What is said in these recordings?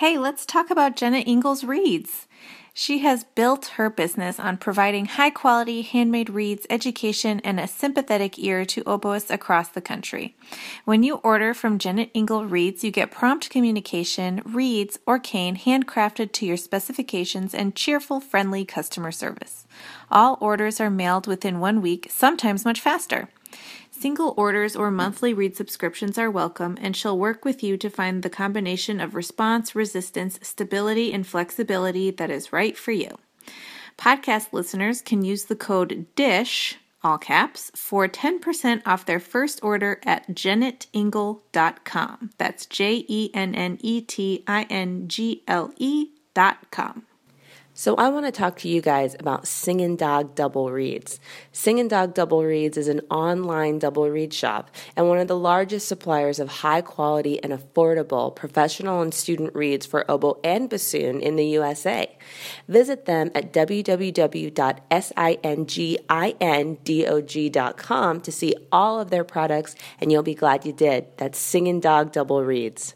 Hey, let's talk about Jennet Ingle Reeds. She has built her business on providing high quality handmade reeds, education, and a sympathetic ear to oboists across the country. When you order from Jennet Ingle Reeds, you get prompt communication, reeds, or cane handcrafted to your specifications, and cheerful, friendly customer service. All orders are mailed within one week, sometimes much faster. Single orders or monthly reed subscriptions are welcome, and she'll work with you to find the combination of response, resistance, stability, and flexibility that is right for you. Podcast listeners can use the code DISH, all caps, for 10% off their first order at jennetingle.com. That's J E N N E T I N G L E.com. So, I want to talk to you guys about Singing Dog Double Reeds. Singing Dog Double Reeds is an online double reed shop and one of the largest suppliers of high quality and affordable professional and student reeds for oboe and bassoon in the USA. Visit them at www.singindog.com to see all of their products, and you'll be glad you did. That's Singing Dog Double Reeds.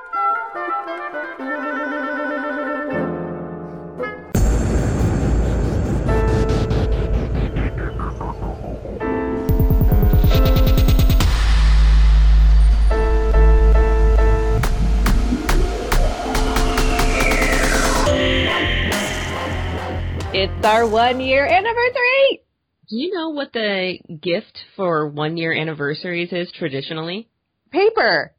It's our one year anniversary. Do you know what the gift for one year anniversaries is traditionally? Paper.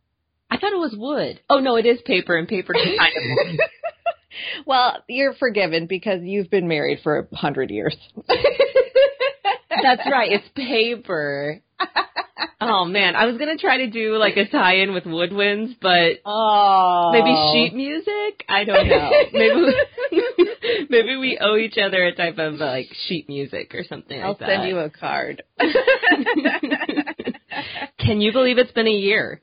I thought it was wood. Oh no, it is paper, and paper can kind of wood. Well, you're forgiven because you've been married for a hundred years. That's right, it's paper. Oh man, I was gonna try to do like a tie-in with woodwinds, but Oh. maybe sheet music. I don't know. Maybe we, maybe we owe each other a type of uh, like sheet music or something I'll like that. send you a card. Can you believe it's been a year?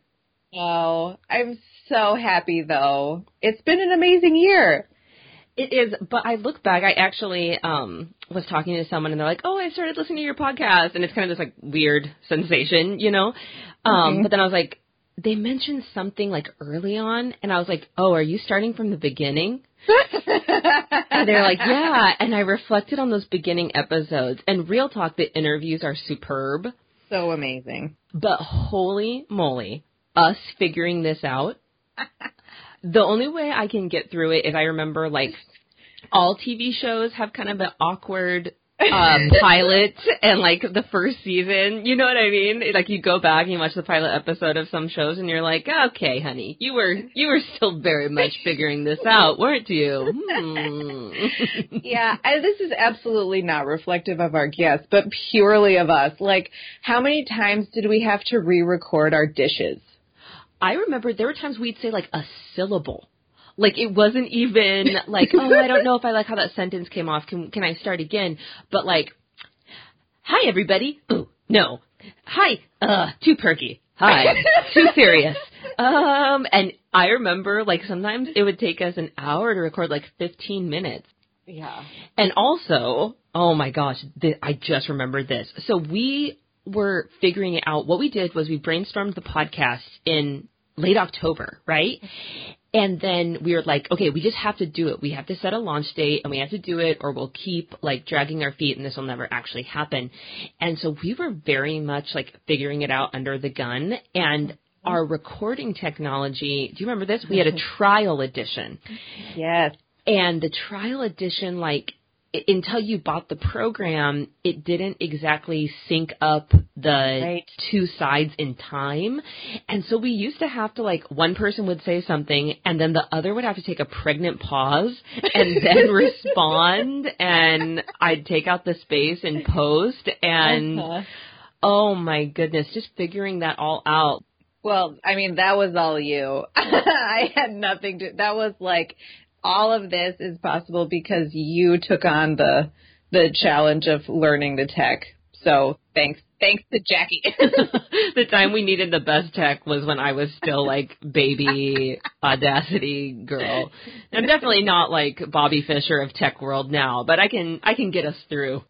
oh, I'm so happy though. It's been an amazing year. It is, but I look back. I actually um was talking to someone, and they're like, "Oh, I started listening to your podcast," and it's kind of this like weird sensation, you know. Um, but then I was like, they mentioned something like early on, and I was like, "Oh, are you starting from the beginning?" And they're like, "Yeah." And I reflected on those beginning episodes, and real talk, the interviews are superb. so amazing. But holy moly, us figuring this out. the only way I can get through it is I remember like all TV shows have kind of an awkward uh, pilot and like the first season. You know what I mean? Like you go back and you watch the pilot episode of some shows and you're like, okay, honey, you were you were still very much figuring this out, weren't you? Hmm. yeah, and this is absolutely not reflective of our guests, but purely of us. Like, how many times did we have to re-record our dishes? I remember there were times we'd say like a syllable. Like it wasn't even like, oh, I don't know if I like how that sentence came off. Can can I start again? But like, hi everybody. Oh no. Hi. Uh, too perky. Hi. too serious. Um, and I remember like sometimes it would take us an hour to record like 15 minutes. Yeah. And also, oh my gosh, th- I just remembered this. So we were figuring it out. What we did was we brainstormed the podcast in late October, right? And then we were like, okay, we just have to do it. We have to set a launch date and we have to do it or we'll keep like dragging our feet and this will never actually happen. And so we were very much like figuring it out under the gun and our recording technology, do you remember this? We had a trial edition Yes. and the trial edition like until you bought the program it didn't exactly sync up the Right. two sides in time and so we used to have to like one person would say something and then the other would have to take a pregnant pause and then respond and i'd take out the space and post and Uh-huh. oh my goodness just figuring that all out Well, I mean, that was all you. I had nothing to. That was like all of this is possible because you took on the the challenge of learning the tech. So thanks, thanks to Jackie. the time we needed the best tech was when I was still like baby audacity girl. I'm definitely not like Bobby Fischer of tech world now, but I can I can get us through.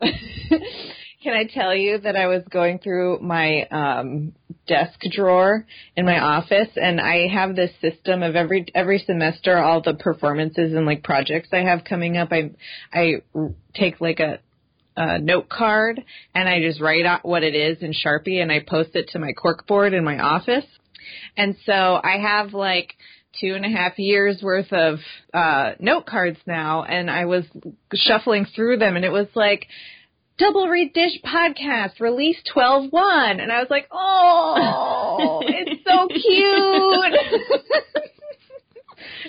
Can I tell you that I was going through my um, desk drawer in my office, and I have this system of every every semester all the performances and like projects I have coming up. I I take like a, a note card and I just write out what it is in Sharpie and I post it to my cork board in my office. And so I have like two and a half years worth of uh note cards now and I was shuffling through them and it was like Double Reed Dish podcast release 12 1 and I was like, "Oh, it's so cute."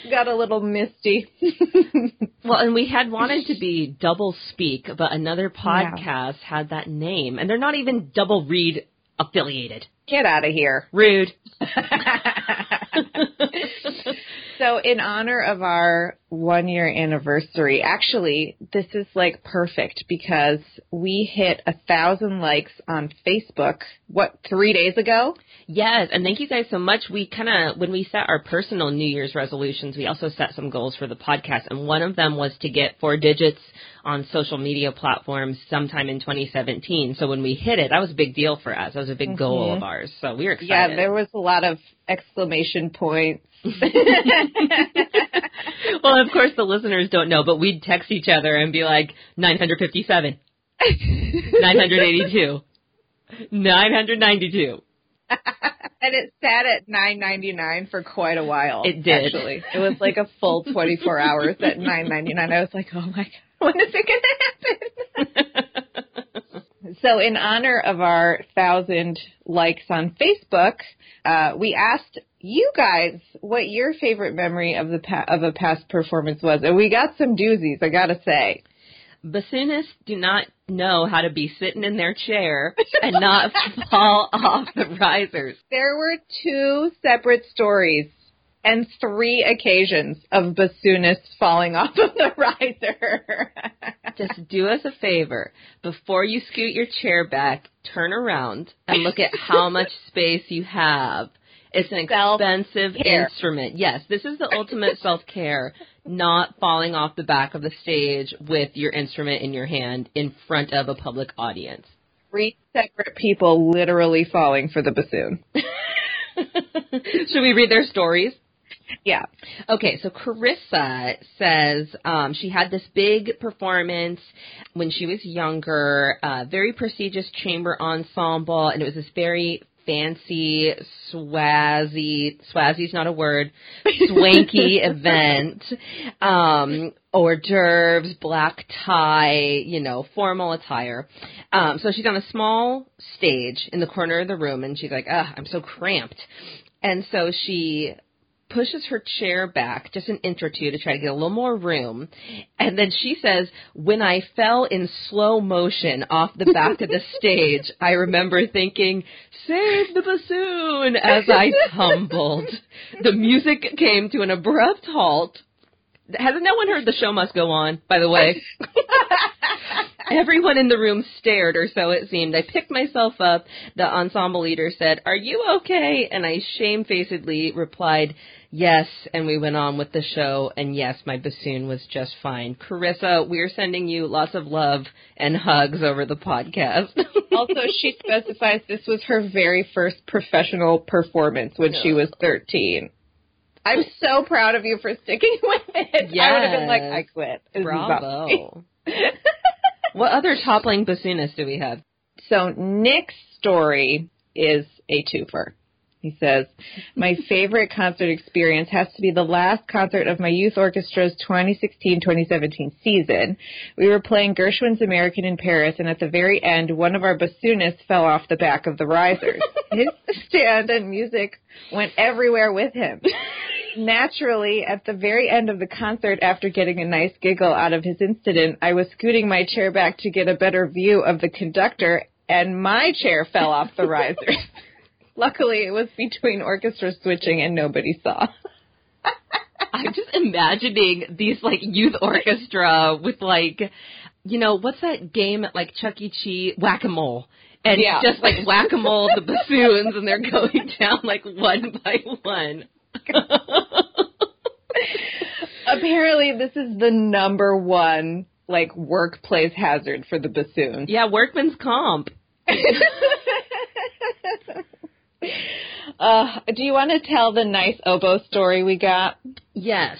Got a little misty. Well, and we had wanted to be double speak, but another podcast had that name, and they're not even double reed affiliated. Get out of here. Rude. so in honor of our one year anniversary, actually, this is like perfect because we hit a thousand likes on Facebook, what, three days ago? Yes, and thank you guys so much. We kind of, when we set our personal New Year's resolutions, we also set some goals for the podcast, and one of them was to get four digits on social media platforms sometime in 2017. So when we hit it, that was a big deal for us. That was a big goal of mm-hmm. ours. So we were excited. Yeah, there was a lot of exclamation points. well, of course, the listeners don't know, but we'd text each other and be like, 957, 982, 992. and it sat at nine ninety nine for quite a while. It did. Actually, it was like a full twenty four hours at nine ninety nine. I was like, oh my god, when is it going to happen? So, in honor of our thousand likes on Facebook, uh, we asked you guys what your favorite memory of the pa- of a past performance was, and we got some doozies. I gotta say. Bassoonists do not know how to be sitting in their chair and not fall off the risers. There were two separate stories and three occasions of bassoonists falling off of the riser. Just do us a favor. Before you scoot your chair back, turn around and look at how much space you have. It's an expensive Self-care. instrument. Yes, this is the ultimate self-care, not falling off the back of the stage with your instrument in your hand in front of a public audience. Three separate people literally falling for the bassoon. Should we read their stories? Yeah. Okay, so Carissa says um, she had this big performance when she was younger, uh, very prestigious chamber ensemble, and it was this very fancy, swazzy, swazzy's not a word, swanky event, um, hors d'oeuvres, black tie, you know, formal attire. Um, so she's on a small stage in the corner of the room, and she's like, "Ah, I'm so cramped," and so she pushes her chair back just an inch or two to try to get a little more room. And then she says, When I fell in slow motion off the back of the stage, I remember thinking, Save the bassoon as I tumbled. The music came to an abrupt halt. Hasn't no one heard the show must go on, by the way? Everyone in the room stared, or so it seemed. I picked myself up. The ensemble leader said, Are you okay? And I shamefacedly replied, Yes. And we went on with the show. And yes, my bassoon was just fine. Carissa, we're sending you lots of love and hugs over the podcast. Also, she specifies this was her very first professional performance when she was 13. I'm so proud of you for sticking with it. I would have been like, I quit. This is not me. Bravo. what other toppling bassoonists do we have? So Nick's story is a twofer. He says, My favorite concert experience has to be the last concert of my youth orchestra's 2016-2017 season. We were playing Gershwin's American in Paris, and at the very end, one of our bassoonists fell off the back of the risers. His stand and music went everywhere with him. Naturally, at the very end of the concert, after getting a nice giggle out of his incident, I was scooting my chair back to get a better view of the conductor, and my chair fell off the risers. Luckily, it was between orchestra switching and nobody saw. I'm just imagining these like youth orchestra with like, you know, what's that game at like Chuck E. Cheese? Whack a mole. And Yeah. just like whack a mole the bassoons and they're going down like one by one. Apparently, this is the number one like workplace hazard for the bassoon. Yeah, workman's comp. Uh, do you want to tell the nice oboe story we got? Yes.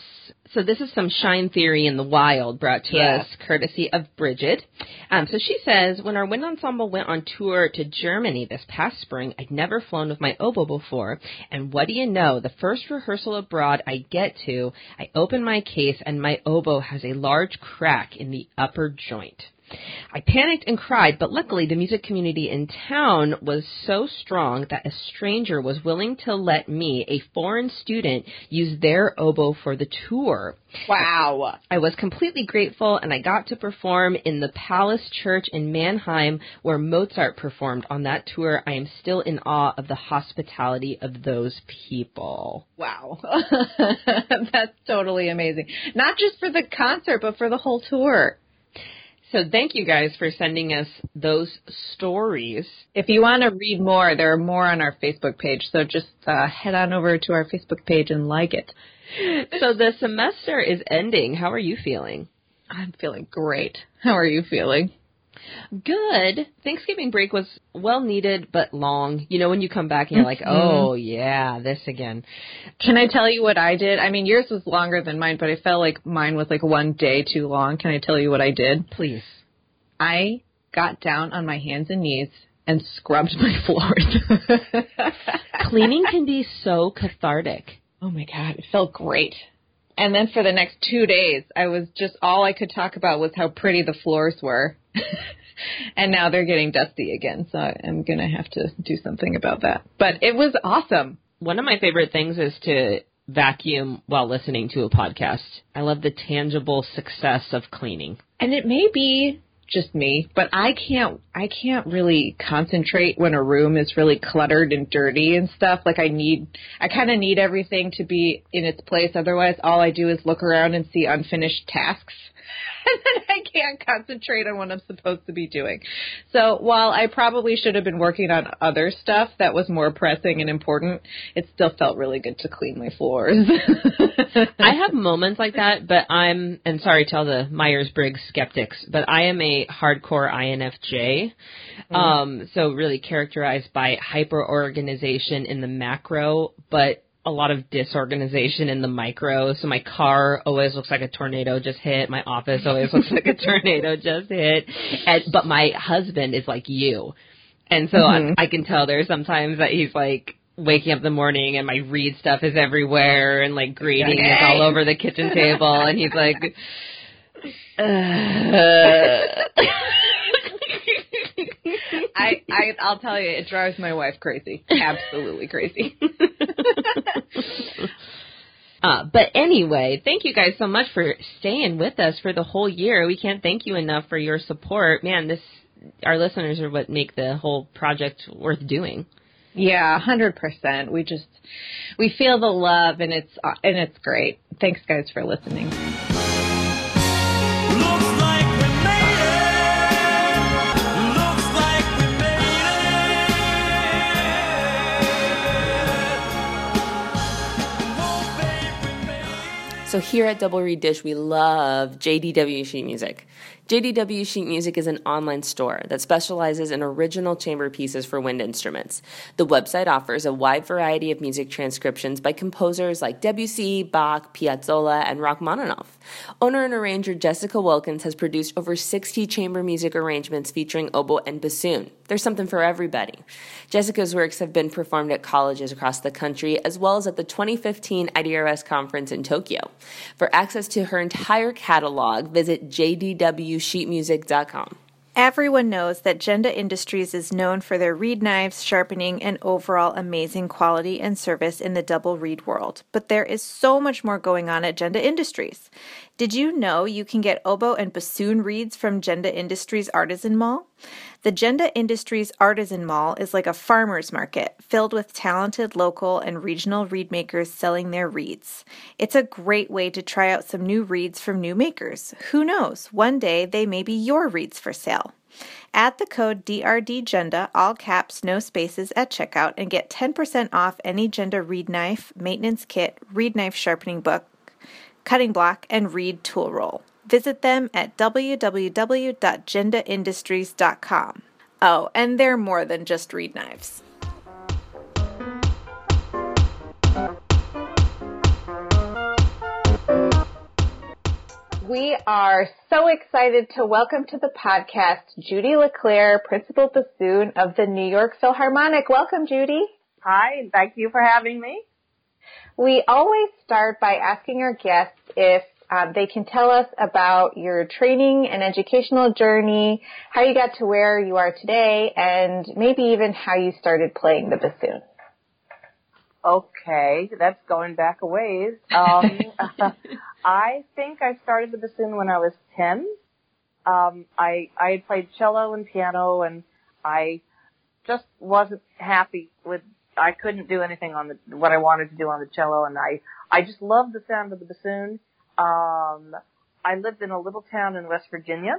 So this is some shine theory in the wild brought to Yeah. us courtesy of Bridget. Um, so she says, when our wind ensemble went on tour to Germany this past spring, I'd never flown with my oboe before. And what do you know? The first rehearsal abroad I get to, I open my case and my oboe has a large crack in the upper joint. I panicked and cried, but luckily the music community in town was so strong that a stranger was willing to let me, a foreign student, use their oboe for the tour. Wow. I was completely grateful and I got to perform in the Palace Church in Mannheim where Mozart performed on that tour. I am still in awe of the hospitality of those people. Wow. That's totally amazing. Not just for the concert, but for the whole tour. So thank you guys for sending us those stories. If you want to read more, there are more on our Facebook page. So just uh, head on over to our Facebook page and like it. So the semester is ending. How are you feeling? I'm feeling great. How are you feeling? Good. Thanksgiving break was well needed but long. You know when you come back and you're like, mm-hmm. "Oh, yeah, this again." Can I tell you what I did? I mean, yours was longer than mine, but I felt like mine was like one day too long. Can I tell you what I did? Please. I got down on my hands and knees and scrubbed my floors. Cleaning can be so cathartic. Oh my god, it felt great. And then for the next two days, I was just all I could talk about was how pretty the floors were. and now they're getting dusty again, so I'm gonna have to do something about that. But it was awesome. One of my favorite things is to vacuum while listening to a podcast. I love the tangible success of cleaning. And it may be just me, but I can't I can't really concentrate when a room is really cluttered and dirty and stuff. Like I need I kind of need everything to be in its place otherwise all I do is look around and see unfinished tasks. And then I can't concentrate on what I'm supposed to be doing. So while I probably should have been working on other stuff that was more pressing and important, it still felt really good to clean my floors. I have moments like that, but I'm, and sorry to all the Myers Briggs skeptics, but I am a hardcore INFJ. Um, so really characterized by hyper organization in the macro, but a lot of disorganization in the micro. So my car always looks like a tornado just hit. My office always looks like a tornado just hit. And, but my husband is like you. And so I, mm-hmm. I can tell there's sometimes that he's like waking up in the morning and my reed stuff is everywhere and like grading is all over the kitchen table and he's like, I, I I'll tell you, it drives my wife crazy. Absolutely crazy. Uh, but anyway, thank you guys so much for staying with us for the whole year. We can't thank you enough for your support. Man, this our listeners are what make the whole project worth doing. Yeah, hundred percent. We just we feel the love, and it's and it's great. Thanks, guys, for listening. So here at Double Reed Dish, we love JDW Sheet Music. JDW Sheet Music is an online store that specializes in original chamber pieces for wind instruments. The website offers a wide variety of music transcriptions by composers like Debussy, Bach, Piazzolla, and Rachmaninoff. Owner and arranger Jessica Wilkins has produced over 60 chamber music arrangements featuring oboe and bassoon. There's something for everybody. Jessica's works have been performed at colleges across the country as well as at the 2015 IDRS conference in Tokyo. For access to her entire catalog, visit jdwsheetmusic.com. Everyone knows that Genda Industries is known for their reed knives, sharpening, and overall amazing quality and service in the double reed world. But there is so much more going on at Genda Industries. Did you know you can get oboe and bassoon reeds from Genda Industries Artisan Mall? The Genda Industries Artisan Mall is like a farmer's market filled with talented local and regional reed makers selling their reeds. It's a great way to try out some new reeds from new makers. Who knows, one day they may be your reeds for sale. Add the code DRDGenda, all caps, no spaces, at checkout and get 10% off any Genda reed knife, maintenance kit, reed knife sharpening book, cutting block, and reed tool roll. Visit them at www.gendaindustries.com. Oh, and they're more than just reed knives. We are so excited to welcome to the podcast Judy LeClair, Principal Bassoon of the New York Philharmonic. Welcome, Judy. Hi, and thank you for having me. We always start by asking our guests if um, they can tell us about your training and educational journey, how you got to where you are today, and maybe even how you started playing the bassoon. Okay, that's going back a ways. Um, I think I started the bassoon when I was 10. Um, I, I had played cello and piano and I just wasn't happy with, I couldn't do anything on the, what I wanted to do on the cello and I, I just loved the sound of the bassoon. Um, I lived in a little town in West Virginia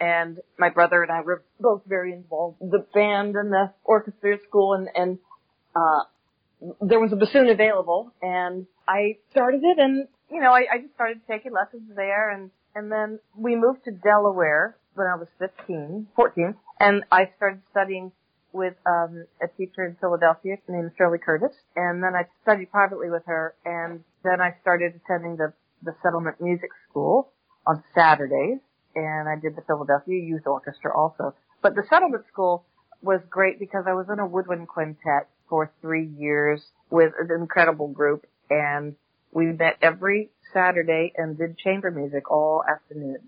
and my brother and I were both very involved in the band and the orchestra at school and, and, uh, there was a bassoon available and I started it and, you know, I, I just started taking lessons there and, and then we moved to Delaware when I was 15, 14 and I started studying with, um, a teacher in Philadelphia named Shirley Curtiss and then I studied privately with her and then I started attending the, the settlement music school on Saturdays and I did the Philadelphia Youth Orchestra also. But the settlement school was great because I was in a woodwind quintet for three years with an incredible group and we met every Saturday and did chamber music all afternoon.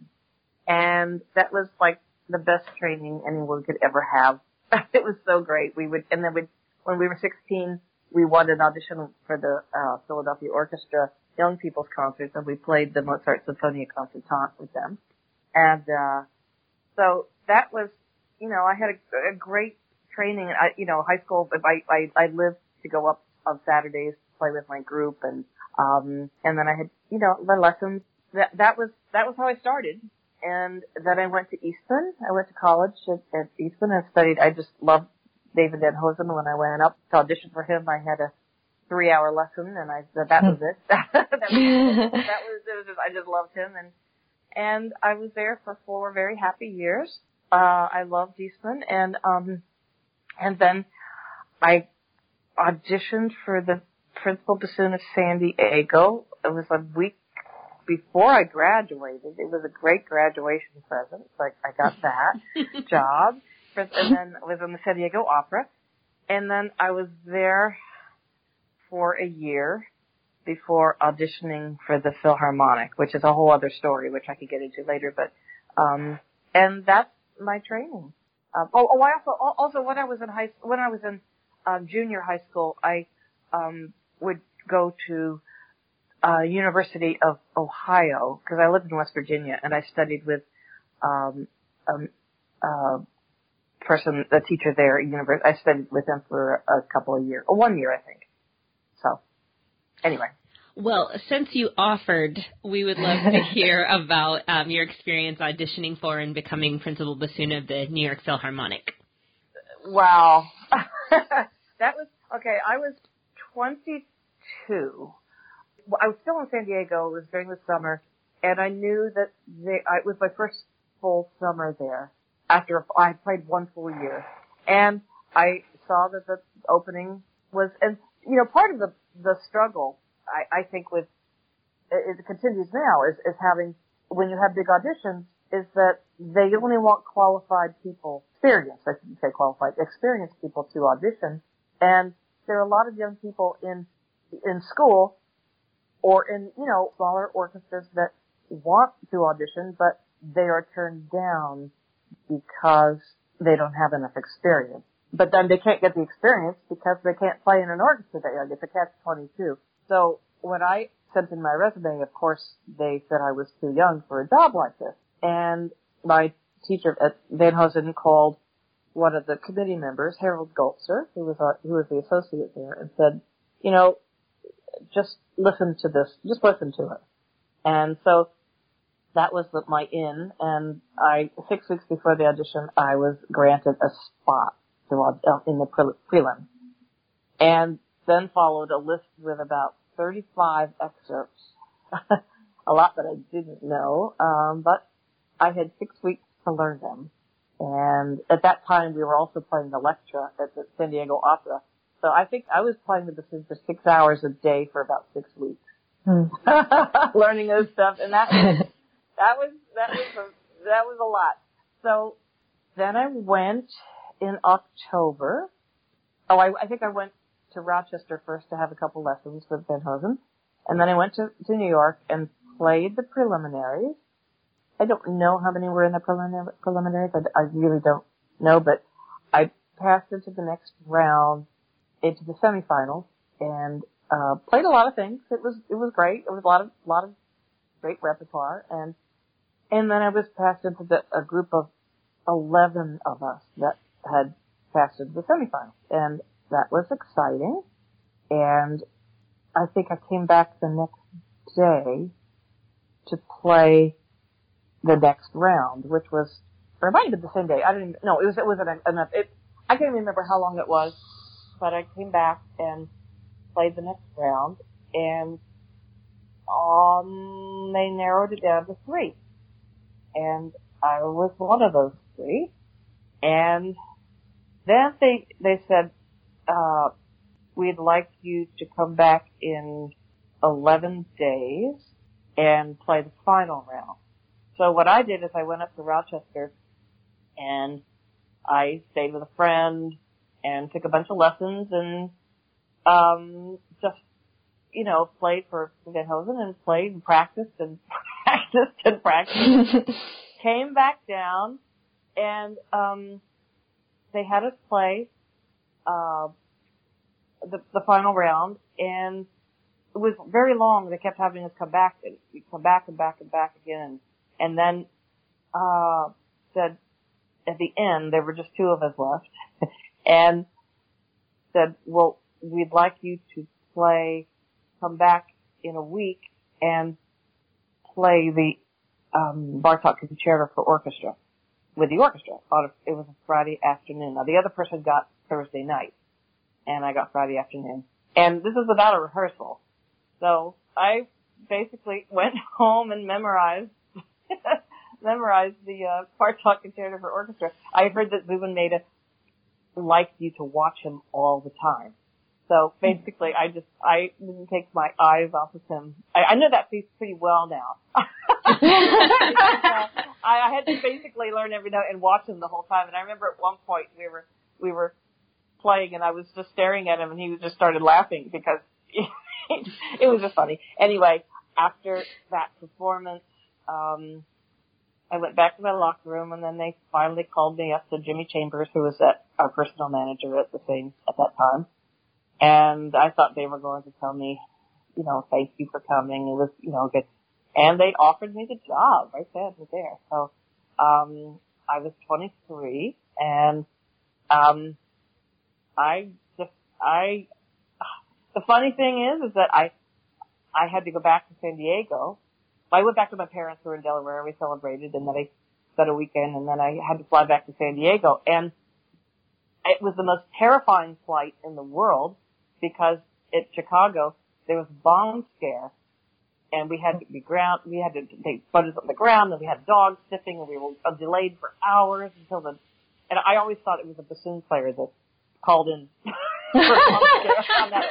And that was like the best training anyone could ever have. it was so great. We would, and then we, when we were 16, we won an audition for the uh, Philadelphia Orchestra Young People's Concerts and we played the Mozart Sinfonia Concertante with them. And, uh, so that was, you know, I had a, a great training. I, you know, high school, I, I, I lived to go up on Saturdays to play with my group and, um, and then I had, you know, the lessons. That, that was, that was how I started. And then I went to Eastman. I went to college at, at Eastman and studied. I just loved David Van Hoesen. When I went up to audition for him, I had a three hour lesson and I said that was it. that was, that was, it was just, I just loved him and, and I was there for four very happy years. Uh, I loved Eastman and, um, and then I auditioned for the principal bassoon of San Diego. It was a week before I graduated. It was a great graduation present. Like I got that job, and then I was on the San Diego Opera, and then I was there for a year before auditioning for the Philharmonic, which is a whole other story, which I could get into later. But um, and that's my training. Um, oh, oh, I also also when I was in high when I was in um, junior high school, I um, would go to uh, University of Ohio because I lived in West Virginia and I studied with um, um, uh, person, a teacher there at university. I studied with him for a couple of years, one year, I think. Anyway. Well, since you offered, we would love to hear about um, your experience auditioning for and becoming principal bassoon of the New York Philharmonic. Wow. that was, okay, I was 22. Well, I was still in San Diego. It was during the summer. And I knew that they, I, it was my first full summer there after I had played one full year. And I saw that the opening was, and, you know, part of the, the struggle, I, I think with, it, it continues now, is, is having, when you have big auditions, is that they only want qualified people, experienced, I shouldn't say qualified, experienced people to audition. And there are a lot of young people in, in school or in, you know, smaller orchestras that want to audition, but they are turned down because they don't have enough experience. But then they can't get the experience because they can't play in an orchestra that young. It's a catch 22. So when I sent in my resume, of course, they said I was too young for a job like this. And my teacher at Van Hoesen called one of the committee members, Harold Goltzer, who was our, who was the associate there, and said, you know, just listen to this, just listen to it. And so that was my in, and I six weeks before the audition, I was granted a spot to uh, in the prelim, and then followed a list with about 35 excerpts a lot that I didn't know. Um, but I had six weeks to learn them. And at that time, we were also playing the Electra at the San Diego Opera. So I think I was playing the bassoon for six hours a day for about six weeks. Learning those stuff. And that was, that was, that was, a, that was a lot. So then I went in October. Oh, I, I think I went to Rochester first to have a couple lessons with Van Hoesen. And then I went to, to New York and played the preliminaries. I don't know how many were in the preliminary, preliminaries. I, I really don't know, but I passed into the next round, into the semifinals, and uh, played a lot of things. It was it was great. It was a lot of lot of great repertoire, and and then I was passed into the, a group of eleven of us that had passed into the semifinals, and that was exciting. And I think I came back the next day to play the next round, which was, or it might have been the same day. I didn't no, it was, it was an it, I can't remember how long it was, but I came back and played the next round and, um, they narrowed it down to three. And I was one of those three. And then they, they said, uh, we'd like you to come back in 11 days and play the final round. So what I did is I went up to Rochester and I stayed with a friend and took a bunch of lessons and um just you know played for Van Hoesen and played and practiced and practiced and practiced. Came back down and um they had us play uh the the final round and it was very long. They kept having us come back and come back and back and back again and then uh said at the end there were just two of us left and said, Well, we'd like you to play come back in a week and play the um Bartok concerto for orchestra with the orchestra on a, it was a Friday afternoon. Now the other person got Thursday night and I got Friday afternoon. And this is without a rehearsal. So I basically went home and memorized memorized the uh, Bartok Concerto for Orchestra. I heard that Zubin Mehta liked you to watch him all the time. So basically, I just I didn't take my eyes off of him. I, I know that piece pretty well now. I, I had to basically learn every note and watch him the whole time. And I remember at one point we were we were playing and I was just staring at him and he just started laughing because it was just funny. Anyway, after that performance, um, I went back to my locker room and then they finally called me up to Jimmy Chambers, who was at our personal manager at the same at that time. And I thought they were going to tell me, you know, thank you for coming. It was, you know, good. And they offered me the job right then and there. So, um, I was 23 and, um, I just, I, the funny thing is, is that I, I had to go back to San Diego. I went back to my parents who were in Delaware. We celebrated and then I spent a weekend and then I had to fly back to San Diego and it was the most terrifying flight in the world because at Chicago there was bomb scare and we had to be ground, we had to take photos on the ground and we had dogs sniffing and we were delayed for hours until the, and I always thought it was a bassoon player that called in for a bomb scare on that.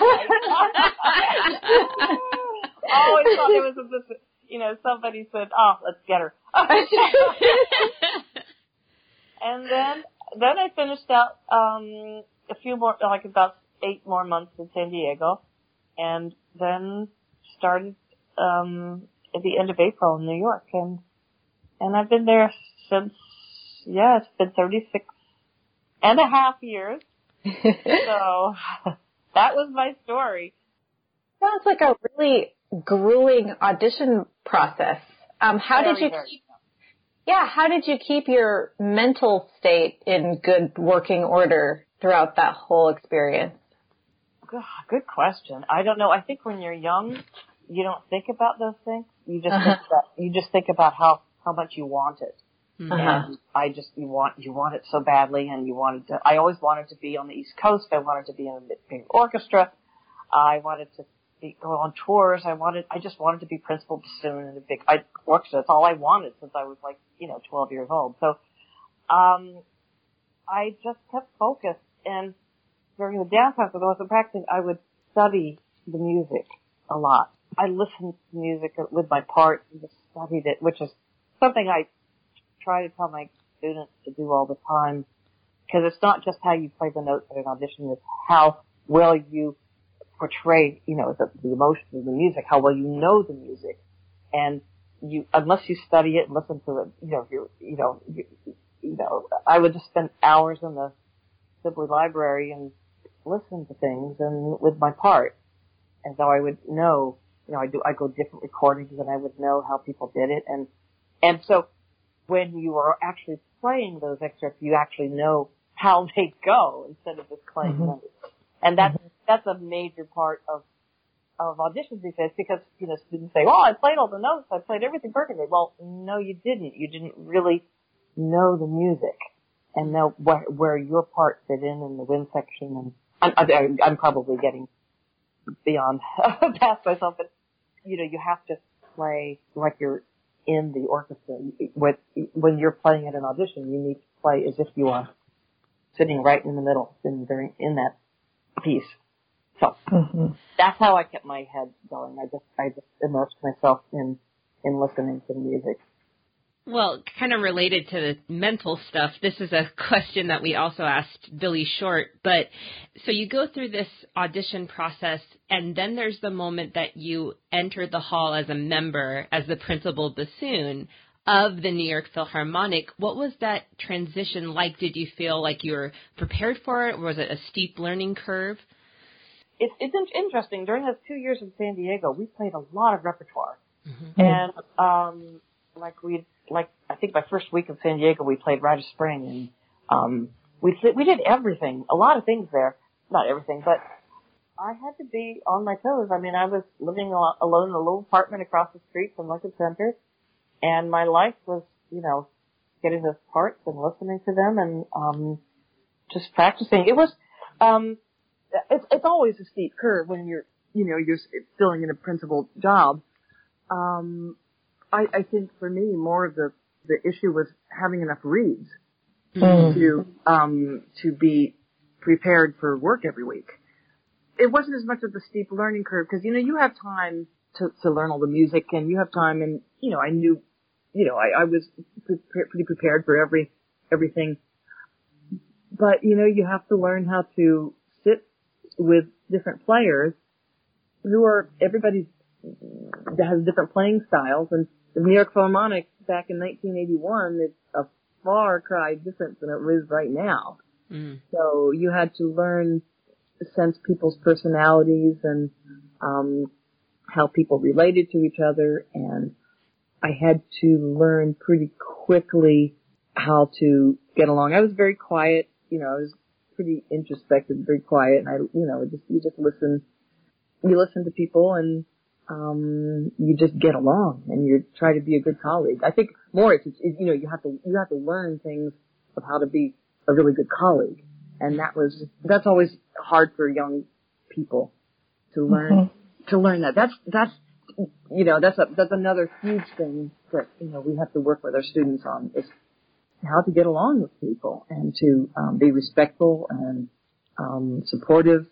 I always thought it was a bassoon, you know, somebody said, oh, let's get her. and then, then I finished out, um, a few more, like about eight more months in San Diego and then started, um, at the end of April in New York and, and I've been there since, yeah, it's been 36 and a half years. so that was my story. Sounds like a really grueling audition process. Um, how did you keep? Yeah, how did you keep your mental state in good working order throughout that whole experience? Good, good question. I don't know. I think when you're young, you don't think about those things. You just Uh-huh. think about, you just think about how how much you want it. Uh-huh. And I just you want you want it so badly, and you wanted to. I always wanted to be on the East Coast. I wanted to be in a big orchestra. I wanted to be, go on tours. I wanted, I just wanted to be principal bassoon in a big I, orchestra. That's all I wanted since I was like, you know, 12 years old. So, um, I just kept focused and during the downtime when I wasn't practicing, I would study the music a lot. I listened to music with my part and just studied it, which is something I try to tell my students to do all the time. Because it's not just how you play the notes at an audition, it's how well you portray, you know, the, the emotion of the music, how well you know the music. And you, unless you study it and listen to it, you know, you, you know, you, you know, I would just spend hours in the Sibley library and listen to things and with my part. And so I would know, you know, I do, I go different recordings and I would know how people did it. And, and so when you are actually playing those excerpts, you actually know how they go instead of just playing mm-hmm. notes. And that's, mm-hmm. that's a major part of, of auditions these days because, you know, students say, oh, I played all the notes. I played everything perfectly. Well, no, you didn't. You didn't really know the music and know where, where your part fit in in the wind section. And I'm, I'm, I'm probably getting beyond past myself, but you know, you have to play like you're in the orchestra. With, when you're playing at an audition, you need to play as if you are sitting right in the middle in during in that piece. So mm-hmm. that's how I kept my head going. I just I just immersed myself in in listening to the music. Well, kind of related to the mental stuff, this is a question that we also asked Billy Short. But so you go through this audition process, and then there's the moment that you enter the hall as a member, as the principal bassoon of the New York Philharmonic. What was that transition like? Did you feel like you were prepared for it? Or was it a steep learning curve? It's it's in- interesting. During those two years in San Diego, we played a lot of repertoire, and um, like we like I think my first week in San Diego, we played Rite of Spring, and um, we we did everything, a lot of things there. Not everything, but I had to be on my toes. I mean, I was living alone in a little apartment across the street from Lincoln Center, and my life was, you know, getting those parts and listening to them and um, just practicing. It was, um, it's it's always a steep curve when you're, you know, you're filling in a principal job. Um, I, I think for me, more of the the issue was having enough reeds to um, to be prepared for work every week. It wasn't as much of the steep learning curve because you know you have time to to learn all the music and you have time and you know I knew you know I, I was pre- pretty prepared for every everything, but you know you have to learn how to sit with different players who are everybody's that has different playing styles and the New York Philharmonic back in 1981 is a far cry different than it is right now. Mm. So you had to learn to sense people's personalities and um, how people related to each other, and I had to learn pretty quickly how to get along. I was very quiet, you know, I was pretty introspective, very quiet, and I, you know, just you just listen, you listen to people, and um, you just get along, and you try to be a good colleague. I think more, it's, it's you know, you have to you have to learn things of how to be a really good colleague. And that was, that's always hard for young people to learn, to learn that. That's, that's, you know, that's a, that's another huge thing that, you know, we have to work with our students on is how to get along with people and to um, be respectful and um, supportive.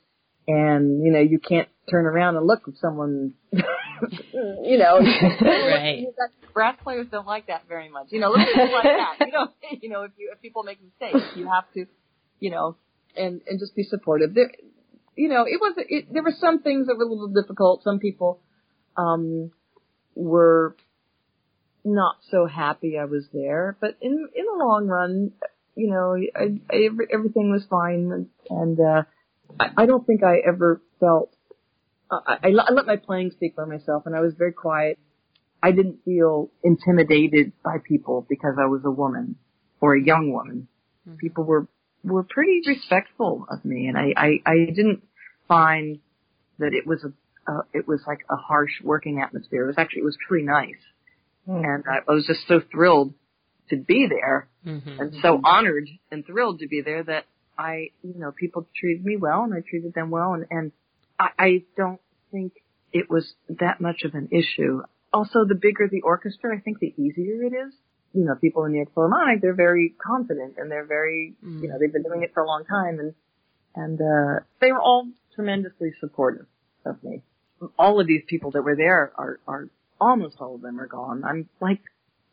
And, you know, you can't turn around and look at someone, you know, Right. brass players don't like that very much. You know, little things like that. You know, you know, if you if people make mistakes, you have to, you know, and and just be supportive. There, you know, it was it, there were some things that were a little difficult. Some people um were not so happy I was there, but in in the long run, you know, I, I, every, everything was fine, and, and uh, I, I don't think I ever felt. I, I, I let my playing speak for myself, and I was very quiet. I didn't feel intimidated by people because I was a woman or a young woman. People were were pretty respectful of me, and I I, I didn't find that it was a uh, it was like a harsh working atmosphere. It was actually it was pretty nice, and I, I was just so thrilled to be there, Mm-hmm. and so honored and thrilled to be there that I you know people treated me well and I treated them well, and and I, I don't think it was that much of an issue. Also, the bigger the orchestra, I think the easier it is. You know, people in the Philharmonic, they're very confident and they're very, you know, they've been doing it for a long time and, and, uh, they were all tremendously supportive of me. All of these people that were there are, are, almost all of them are gone. I'm like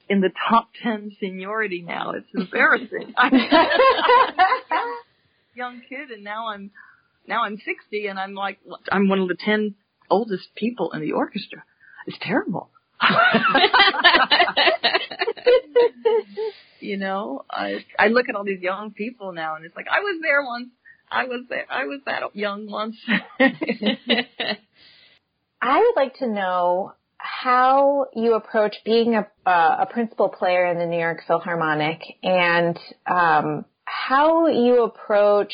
in the top 10 seniority now. It's embarrassing. I'm a young kid and now I'm, now I'm 60 and I'm like, I'm one of the 10 oldest people in the orchestra. It's terrible. you know, I I look at all these young people now, and it's like I was there once. I was there. I was that young once. I would like to know how you approach being a, uh, a principal player in the New York Philharmonic and um, how you approach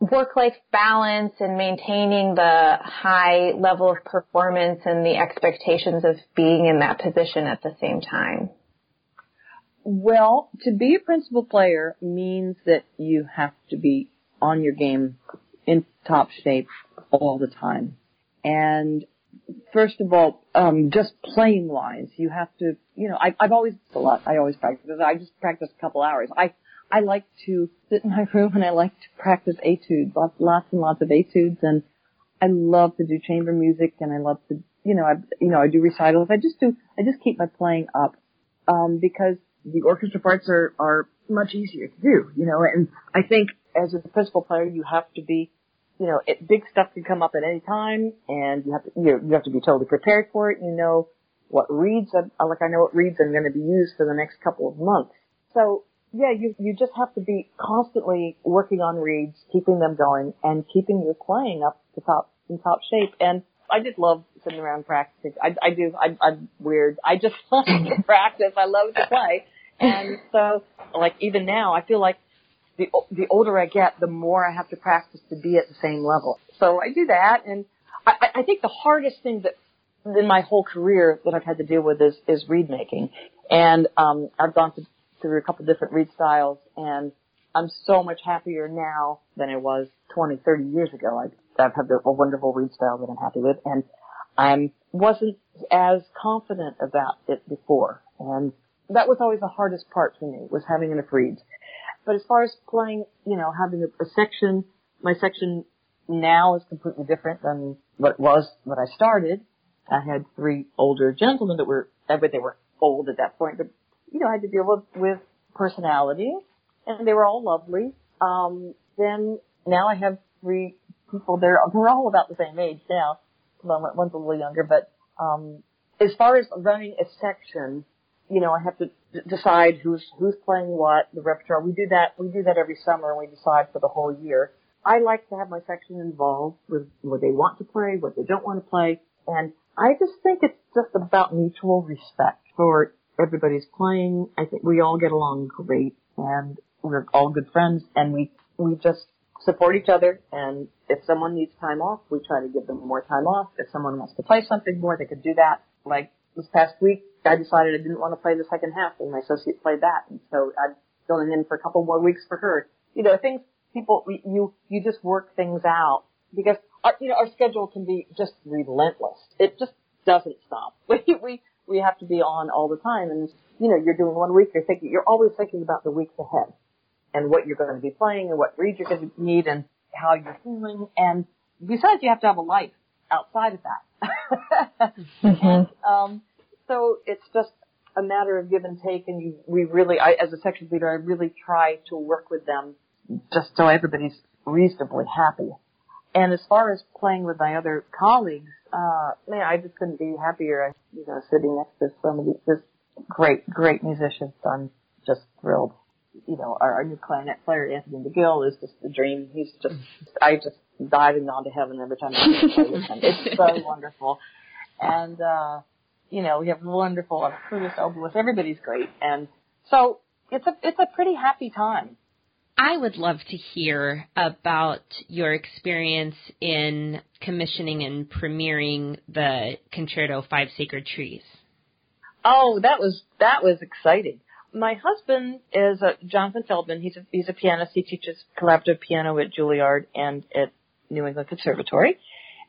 work-life balance and maintaining the high level of performance and the expectations of being in that position at the same time. well, to be a principal player means that you have to be on your game in top shape all the time. And first of all, um, just playing wise, you have to, you know, I, I've always, a lot, I always practice. I just practice a couple hours. I, I like to sit in my room and I like to practice etudes, lots, lots and lots of etudes and I love to do chamber music and I love to, you know, I, you know, I do recitals. I just do, I just keep my playing up, um, because the orchestra parts are, are much easier to do, you know, and I think as a principal player, you have to be, you know, it, big stuff can come up at any time and you have to, you, you have to be totally prepared for it. You know what reeds, I, like I know what reeds I'm going to be used for the next couple of months. So yeah, you, you just have to be constantly working on reeds, keeping them going and keeping your playing up to top, in top shape. And I just love sitting around practicing. I, I do. I, I'm weird. I just love to practice. I love to play. And so, like even now, I feel like the the older I get, the more I have to practice to be at the same level. So I do that, and I, I think the hardest thing that in my whole career that I've had to deal with is is reed making, and um, I've gone through, through a couple different reed styles, and I'm so much happier now than I was 20, 30 years ago. I I've had a wonderful reed style that I'm happy with, and I wasn't as confident about it before, and that was always the hardest part for me was having enough reeds. But as far as playing, you know, having a, a section, my section now is completely different than what it was when I started. I had three older gentlemen that were, I bet they were old at that point, but you know, I had to deal with, with personality and they were all lovely. Um, then now I have three people, they're, they're all about the same age now. One's a little younger, but, um, as far as running a section, you know, I have to d- decide who's who's playing what, the repertoire. We do that. We do that every summer, and we decide for the whole year. I like to have my section involved with what they want to play, what they don't want to play, and I just think it's just about mutual respect for everybody's playing. I think we all get along great, and we're all good friends, and we we just support each other. And if someone needs time off, we try to give them more time off. If someone wants to play something more, they could do that. Like this past week, I decided I didn't want to play the second half, and my associate played that, and so I'm filling in for a couple more weeks for her. You know, things people you you just work things out because our you know our schedule can be just relentless. It just doesn't stop. We we we have to be on all the time, and you know, you're doing one week, you're thinking you're always thinking about the weeks ahead and what you're going to be playing and what reeds you're going to need and how you're feeling, and besides, you have to have a life outside of that. And, um, so it's just a matter of give and take, and you, we really, I, as a section leader, I really try to work with them just so everybody's reasonably happy. And as far as playing with my other colleagues, uh, man, I just couldn't be happier. You know, sitting next to some of these this great, great musicians. I'm just thrilled. You know, our, our new clarinet player, Anthony McGill, is just a dream. He's just, I just diving onto heaven every time I see him. It's so wonderful. And, uh, you know, we have wonderful, our Curtis Oboist, everybody's great. And so it's a, it's a pretty happy time. I would love to hear about your experience in commissioning and premiering the Concerto Five Sacred Trees. Oh, that was that was exciting. My husband is a Jonathan Feldman. He's a he's a pianist. He teaches collaborative piano at Juilliard and at New England Conservatory.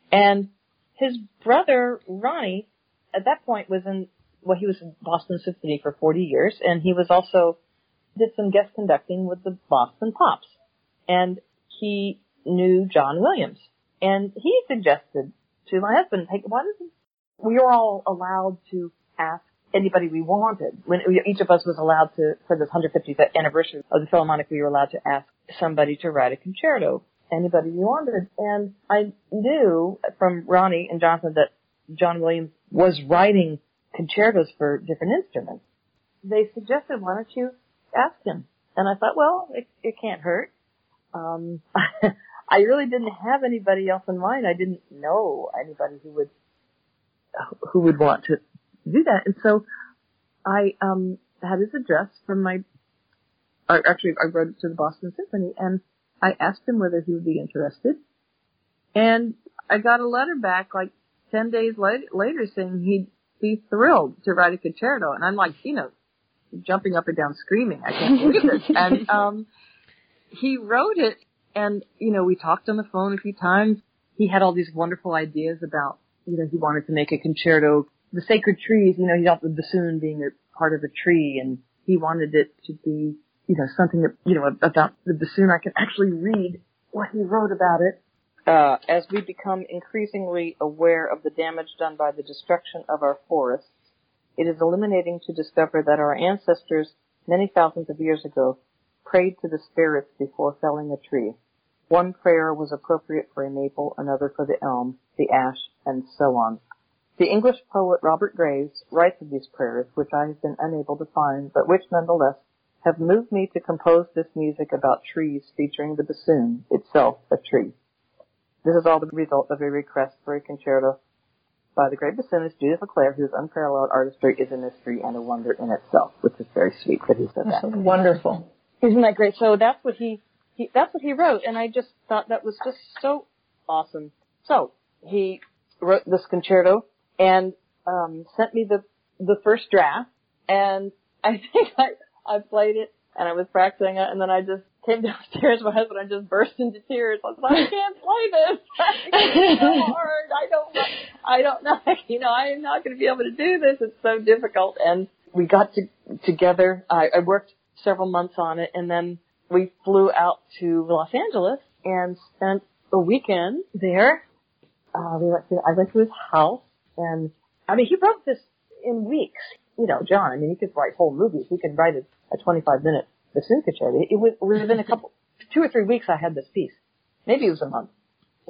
And his brother Ronnie, at that point, was in well, he was in Boston Symphony for 40 years, and he was also did some guest conducting with the Boston Pops, and he knew John Williams, and he suggested to my husband, "Hey, why doesn't we were all allowed to ask anybody we wanted. When each of us was allowed to, for this 150th anniversary of the Philharmonic, we were allowed to ask somebody to write a concerto, anybody we wanted. And I knew from Ronnie and Jonathan that John Williams was writing concertos for different instruments. They suggested, why don't you ask him? And I thought, well, it, it can't hurt. Um, I really didn't have anybody else in mind. I didn't know anybody who would who would want to do that. And so I um had his address from my actually I wrote it to the Boston Symphony and I asked him whether he would be interested. And I got a letter back like 10 days later, later saying he'd be thrilled to write a concerto. And I'm like, you know, jumping up and down screaming. I can't believe this. And, um, he wrote it and, you know, we talked on the phone a few times. He had all these wonderful ideas about, you know, he wanted to make a concerto. The sacred trees, you know, he thought the bassoon being a part of a tree and he wanted it to be, you know, something that, you know, about the bassoon. I could actually read what he wrote about it. Uh, as we become increasingly aware of the damage done by the destruction of our forests, it is illuminating to discover that our ancestors many thousands of years ago prayed to the spirits before felling a tree. One prayer was appropriate for a maple, another for the elm, the ash, and so on. The English poet Robert Graves writes of these prayers, which I have been unable to find, but which nonetheless have moved me to compose this music about trees featuring the bassoon, itself a tree. This is all the result of a request for a concerto by the great bassoonist Judith LeClair, whose unparalleled artistry is a mystery and a wonder in itself, which is very sweet that he said that. Wonderful. Isn't that great? So that's what he, he that's what he wrote, and I just thought that was just so awesome. So he wrote this concerto and um, sent me the the first draft, and I think I I played it and I was practicing it, and then I just came downstairs. My husband and I just burst into tears. I was like, I can't play this. it's so hard. I don't. I don't know. You know, I am not going to be able to do this. It's so difficult. And we got to, together. I, I worked several months on it, and then we flew out to Los Angeles and spent a weekend there. Uh, we went to. I went to his house, and I mean, he wrote this in weeks. You know, John. I mean, he could write whole movies. He could write a, a 25 minute bassoon concerto. It was within a couple, two or three weeks. I had this piece. Maybe it was a month.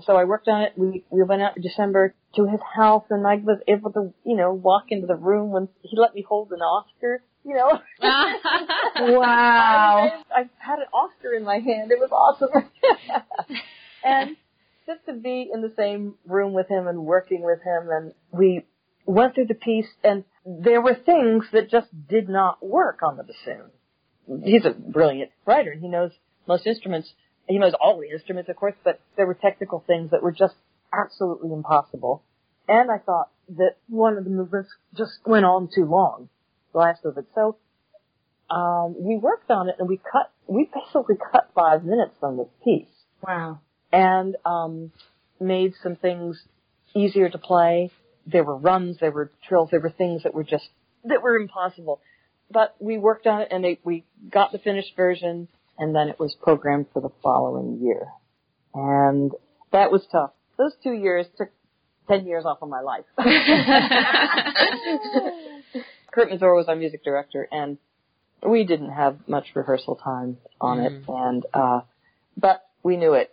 So I worked on it. We we went out in December to his house, and I was able to, you know, walk into the room when he let me hold an Oscar. You know. Wow. I, I had an Oscar in my hand. It was awesome. and just to be in the same room with him and working with him, and we went through the piece, and there were things that just did not work on the bassoon. He's a brilliant writer, and he knows most instruments. He knows all the instruments, of course, but there were technical things that were just absolutely impossible. And I thought that one of the movements just went on too long, the last of it. So um, we worked on it and we cut, we basically cut five minutes from this piece Wow. and um, made some things easier to play. There were runs, there were trills, there were things that were just, that were impossible. But we worked on it and they, we got the finished version and then it was programmed for the following year. And that was tough. Those two years took 10 years off of my life. Kurt Masur was our music director and we didn't have much rehearsal time on it and, uh, but we knew it.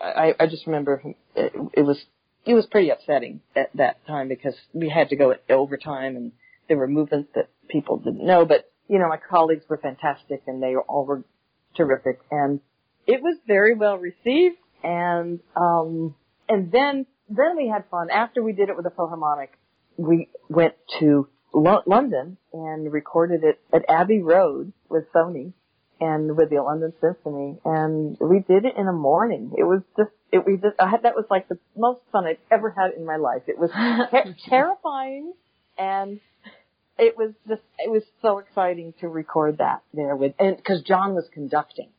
I, I just remember it, it was, it was pretty upsetting at that time because we had to go at overtime and there were movements that people didn't know, but you know, my colleagues were fantastic and they all were terrific and it was very well received and, um, and then, then we had fun. After we did it with the Philharmonic, we went to Lo- London and recorded it at Abbey Road with Sony and with the London Symphony, and we did it in a morning. It was just, it we just, I had, that was like the most fun I've ever had in my life. It was ter- terrifying, and it was just, it was so exciting to record that there with, and because John was conducting,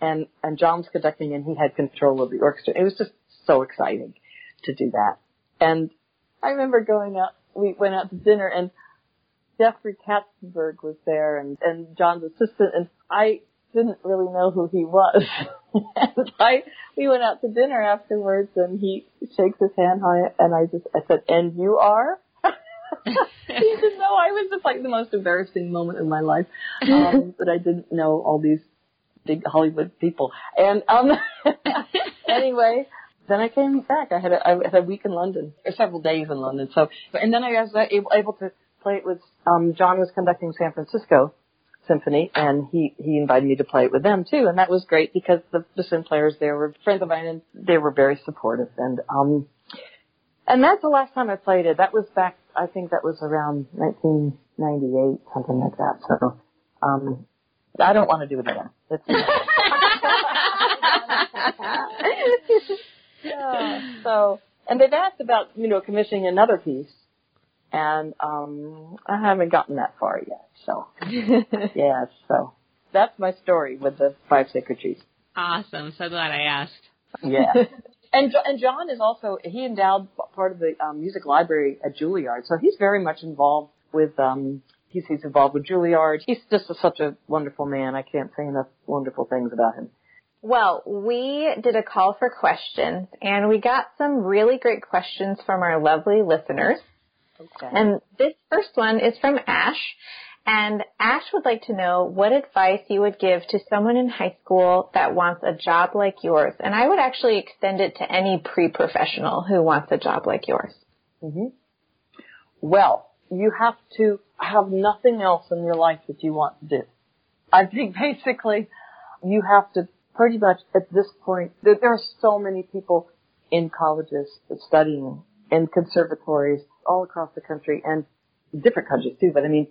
and and John was conducting, and he had control of the orchestra. It was just so exciting to do that. And I remember going out, we went out to dinner and Jeffrey Katzenberg was there and, and John's assistant and I didn't really know who he was. and I, we went out to dinner afterwards and he shakes his hand high and I just, I said, and you are? He didn't know I was just like the most embarrassing moment in my life. Um, but I didn't know all these big Hollywood people. And, um, anyway, then I came back. I had a, I had a week in London, or several days in London. So, and then I was able, able to play it with, um, John was conducting San Francisco Symphony and he, he invited me to play it with them too. And that was great because the, the sim players there were friends of mine and they were very supportive. And, um, and that's the last time I played it. That was back, I think that was around 1998, something like that. So, um, I don't want to do it again. Yeah, so, and they've asked about, you know, commissioning another piece. And, um, I haven't gotten that far yet. So, yeah, so that's my story with the five sacred trees. Awesome. So glad I asked. Yeah. and and John is also he endowed part of the um, music library at Juilliard, so he's very much involved with um he's he's involved with Juilliard. He's just a, such a wonderful man. I can't say enough wonderful things about him. Well, we did a call for questions and we got some really great questions from our lovely listeners. Okay. And this first one is from Ash. And Ash would like to know what advice you would give to someone in high school that wants a job like yours. And I would actually extend it to any pre-professional who wants a job like yours. hmm Well, you have to have nothing else in your life that you want to do. I think basically you have to pretty much at this point, there are so many people in colleges studying in conservatories all across the country and different countries too, but I mean,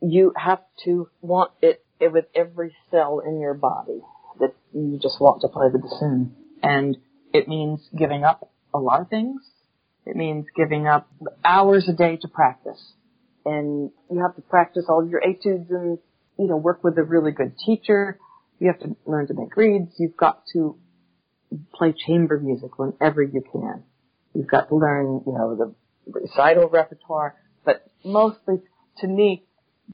you have to want it, it with every cell in your body that you just want to play the bassoon. And it means giving up a lot of things. It means giving up hours a day to practice. And you have to practice all your etudes and, you know, work with a really good teacher. You have to learn to make reeds. You've got to play chamber music whenever you can. You've got to learn, you know, the recital repertoire. But mostly, to me,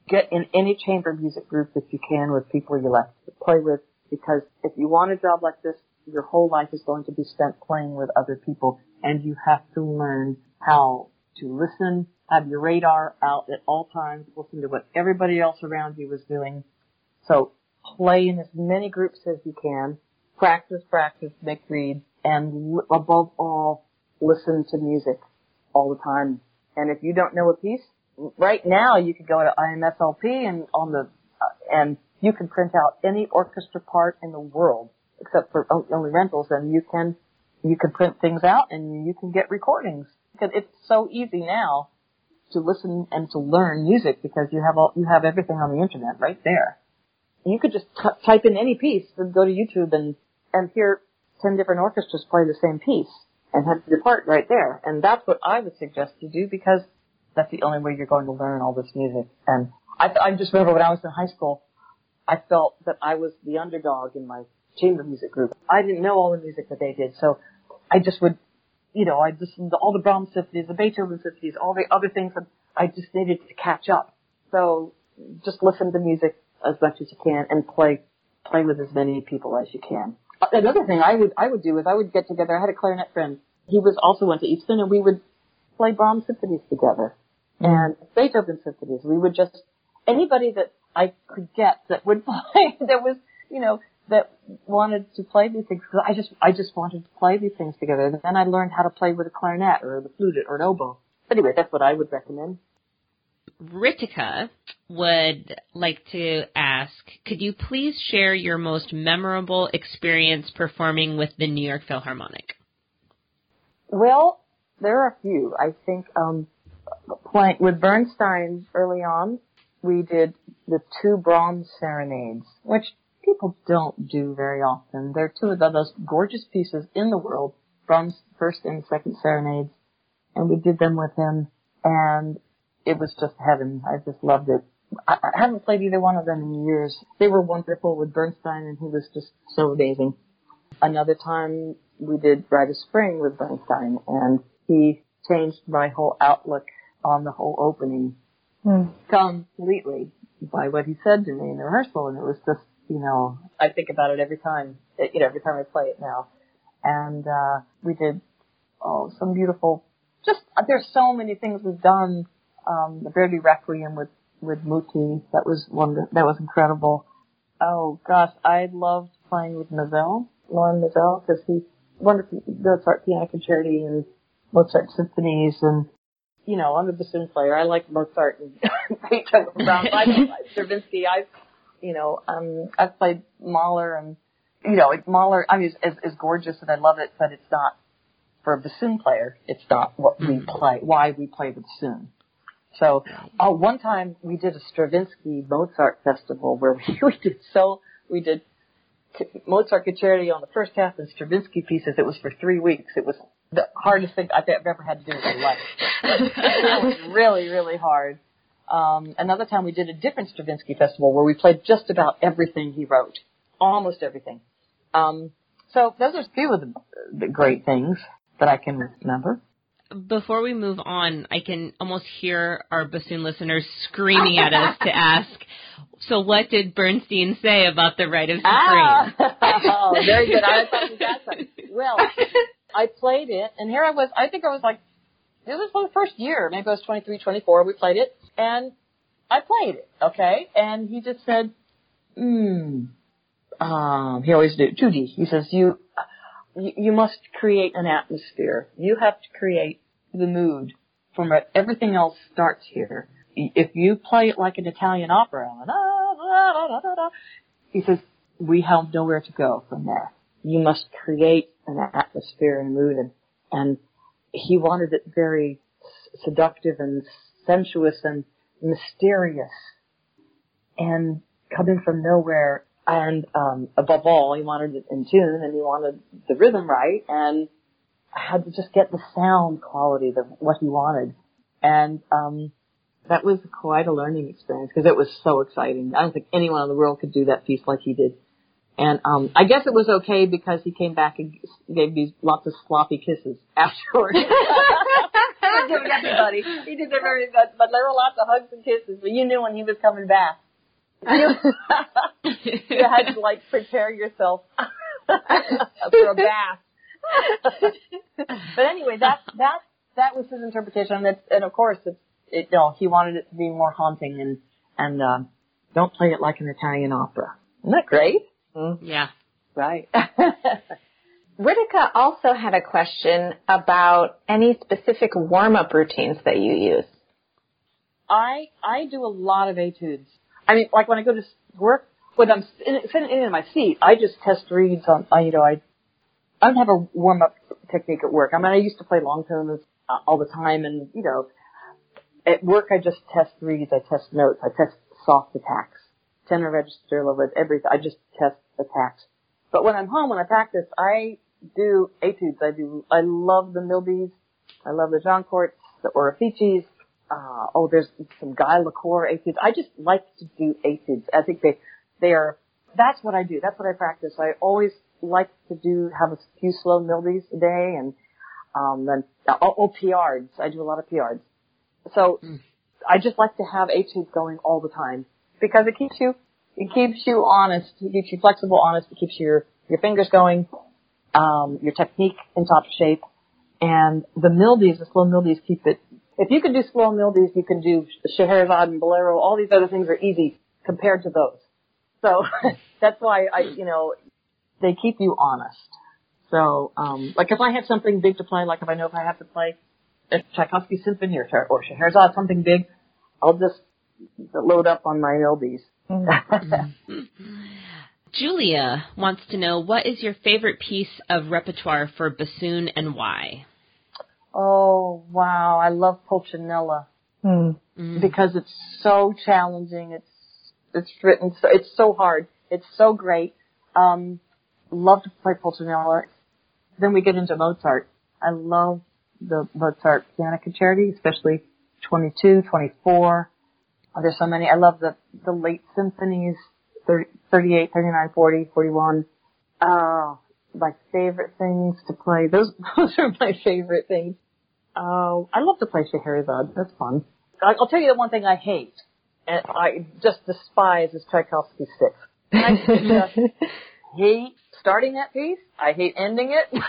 get in any chamber music group that you can with people you like to play with because if you want a job like this, your whole life is going to be spent playing with other people and you have to learn how to listen, have your radar out at all times, listen to what everybody else around you is doing. So play in as many groups as you can, practice, practice, make reeds, and above all, listen to music all the time. And if you don't know a piece, right now you could go to IMSLP and on the uh, and you can print out any orchestra part in the world except for only rentals, and you can you can print things out and you can get recordings. Because it's so easy now to listen and to learn music because you have all you have everything on the internet right there. You could just t- type in any piece and go to YouTube and and hear ten different orchestras play the same piece and have your part right there. And that's what I would suggest you do because that's the only way you're going to learn all this music. And I, I just remember when I was in high school, I felt that I was the underdog in my chamber music group. I didn't know all the music that they did, so I just would, you know, I listened to all the Brahms symphonies, the Beethoven symphonies, all the other things, and I just needed to catch up. So just listen to music as much as you can and play, play with as many people as you can. Another thing I would, I would do is I would get together. I had a clarinet friend. He was also went to Easton, and we would play Brahms symphonies together and Beethoven symphonies. We would just anybody that I could get that would play that was you know that wanted to play these things because I just I just wanted to play these things together. And then I learned how to play with a clarinet or the flute or an oboe. Anyway, that's what I would recommend. Ritika would like to ask, could you please share your most memorable experience performing with the New York Philharmonic? Well, there are a few. I think um, playing with Bernstein early on, we did the two Brahms serenades, which people don't do very often. They're two of the most gorgeous pieces in the world, Brahms' first and second serenades, and we did them with him, and it was just heaven. I just loved it. I, I haven't played either one of them in years. They were wonderful with Bernstein, and he was just so amazing. Another time we did Rite of Spring with Bernstein, and he changed my whole outlook on the whole opening completely by what he said to me in the rehearsal, and it was just, you know, I think about it every time, you know, every time I play it now. And uh, we did oh some beautiful, just there's so many things we've done. Um, the Verdi Requiem with with Muti, that was one that was incredible. Oh gosh, I loved playing with Maazel, Lorin Maazel, because he wonderful Mozart piano concerti and Mozart symphonies and you know, I'm a bassoon player. I like Mozart and Beethoven, Brahms. I like Stravinsky. I, you know, um, I've played Mahler and, you know, like Mahler, I mean, is, is, is gorgeous and I love it, but it's not, for a bassoon player, it's not what we play, why we play the bassoon. So, uh, one time we did a Stravinsky Mozart festival where we, we did so, we did Mozart concerti on the first half and Stravinsky pieces. It was for three weeks. It was the hardest thing I think I've ever had to do in my life. it was really, really hard. Um, another time we did a different Stravinsky festival where we played just about everything he wrote, almost everything. Um, so those are a few of the, the great things that I can remember. Before we move on, I can almost hear our bassoon listeners screaming at us to ask, so what did Bernstein say about the Rite of Spring? Ah, oh, very good. I thought you got some. Well, I played it, and here I was. I think I was like, this was the first year. Maybe I was 23, 24. We played it, and I played it. Okay, and he just said, "Hmm." Um, he always do. Judy, he says, "You, you, must create an atmosphere. You have to create the mood from where everything else starts here. If you play it like an Italian opera, da, da, da, he says, we have nowhere to go from there. You must create an atmosphere and mood and, and he wanted it very seductive and sensuous and mysterious and coming from nowhere and um above all he wanted it in tune and he wanted the rhythm right and I had to just get the sound quality of what he wanted and um that was quite a learning experience because it was so exciting. I don't think anyone in the world could do that piece like he did. And um I guess it was okay because he came back and gave me lots of sloppy kisses afterwards. He did everybody. He did everybody, but, there were lots of hugs and kisses. But you knew when he was coming back. You, you had to like prepare yourself for a bath. but anyway, that that that was his interpretation, and, it, and of course, it's it, know he wanted it to be more haunting and and um, don't play it like an Italian opera. Isn't that great? Yeah. Right. Ritika also had a question about any specific warm-up routines that you use. I I do a lot of etudes. I mean, like when I go to work, when I'm sitting, sitting in my seat, I just test reeds on. I, you know, I I don't have a warm up technique at work. I mean, I used to play long tones uh, all the time, and you know, at work I just test reeds, I test notes, I test soft attacks, tenor register, low res, everything. I just test attacks. But when I'm home, when I practice, I do etudes. I do. I love the Mildes. I love the Jancourts, the Oreficis. Uh, oh, there's some Guy Lacour etudes. I just like to do etudes. I think they, they are, that's what I do. That's what I practice. I always like to do, have a few slow Mildes a day and, um, then, oh, oh, PRs. I do a lot of PRs. So, I just like to have etudes going all the time because it keeps you, it keeps you honest. It keeps you flexible, honest. It keeps your, your fingers going, um, your technique in top shape. And the Mildies, the slow Mildies keep it. If you can do slow Mildies, you can do Scheherazade and Bolero. All these other things are easy compared to those. So that's why I, you know, they keep you honest. So, um, like if I have something big to play, like if I know if I have to play a Tchaikovsky symphony or, or Scheherazade, something big, I'll just load up on my Mildies. Mm-hmm. Julia wants to know what is your favorite piece of repertoire for bassoon and why? Oh wow, I love Pulcinella hmm. mm. because it's so challenging. It's it's written so it's so hard. It's so great. Um, love to play Pulcinella. Then we get into Mozart. I love the Mozart piano concerti, especially 22, 24. Oh, there's so many. I love the the late symphonies, 30, 38, 39, 40, 41. Oh, my favorite things to play. Those those are my favorite things. Oh, I love to play Scheherazade. That's fun. I- I'll tell you the one thing I hate, and I just despise is Tchaikovsky Six. Hate starting that piece. I hate ending it.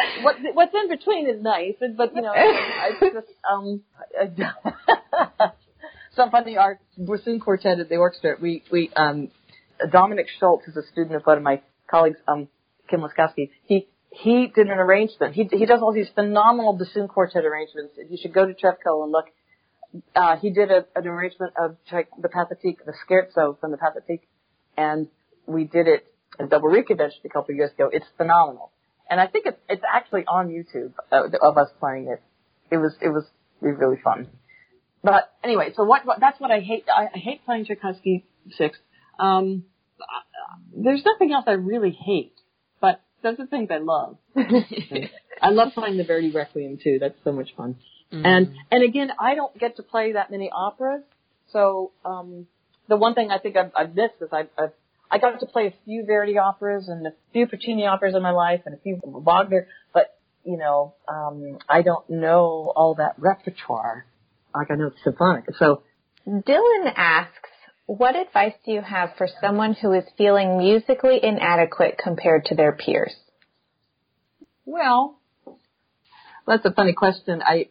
what what's in between is nice, but you know, I just um. Some funny our bassoon quartet at the orchestra. We we um Dominic Schultz is a student of one of my colleagues, um Kim Laskowski. He he did an arrangement. He he does all these phenomenal bassoon quartet arrangements. You should go to Trevco and look. Uh, he did a, an arrangement of the Pathetique, the Scherzo from the Pathetique, and we did it at Double Reed Convention a couple of years ago. It's phenomenal, and I think it's it's actually on YouTube uh, of us playing it. It was it was really fun. But anyway, so what, what that's what I hate. I, I hate playing Tchaikovsky six. Um, there's nothing else I really hate, but those are things I love. I love playing the Verdi Requiem too. That's so much fun. And and again, I don't get to play that many operas, so um, the one thing I think I've, I've missed is I've, I've I got to play a few Verdi operas and a few Puccini operas in my life and a few Wagner, but you know, um, I don't know all that repertoire like I know the symphonic. So Dylan asks, what advice do you have for someone who is feeling musically inadequate compared to their peers? Well, that's a funny question. I,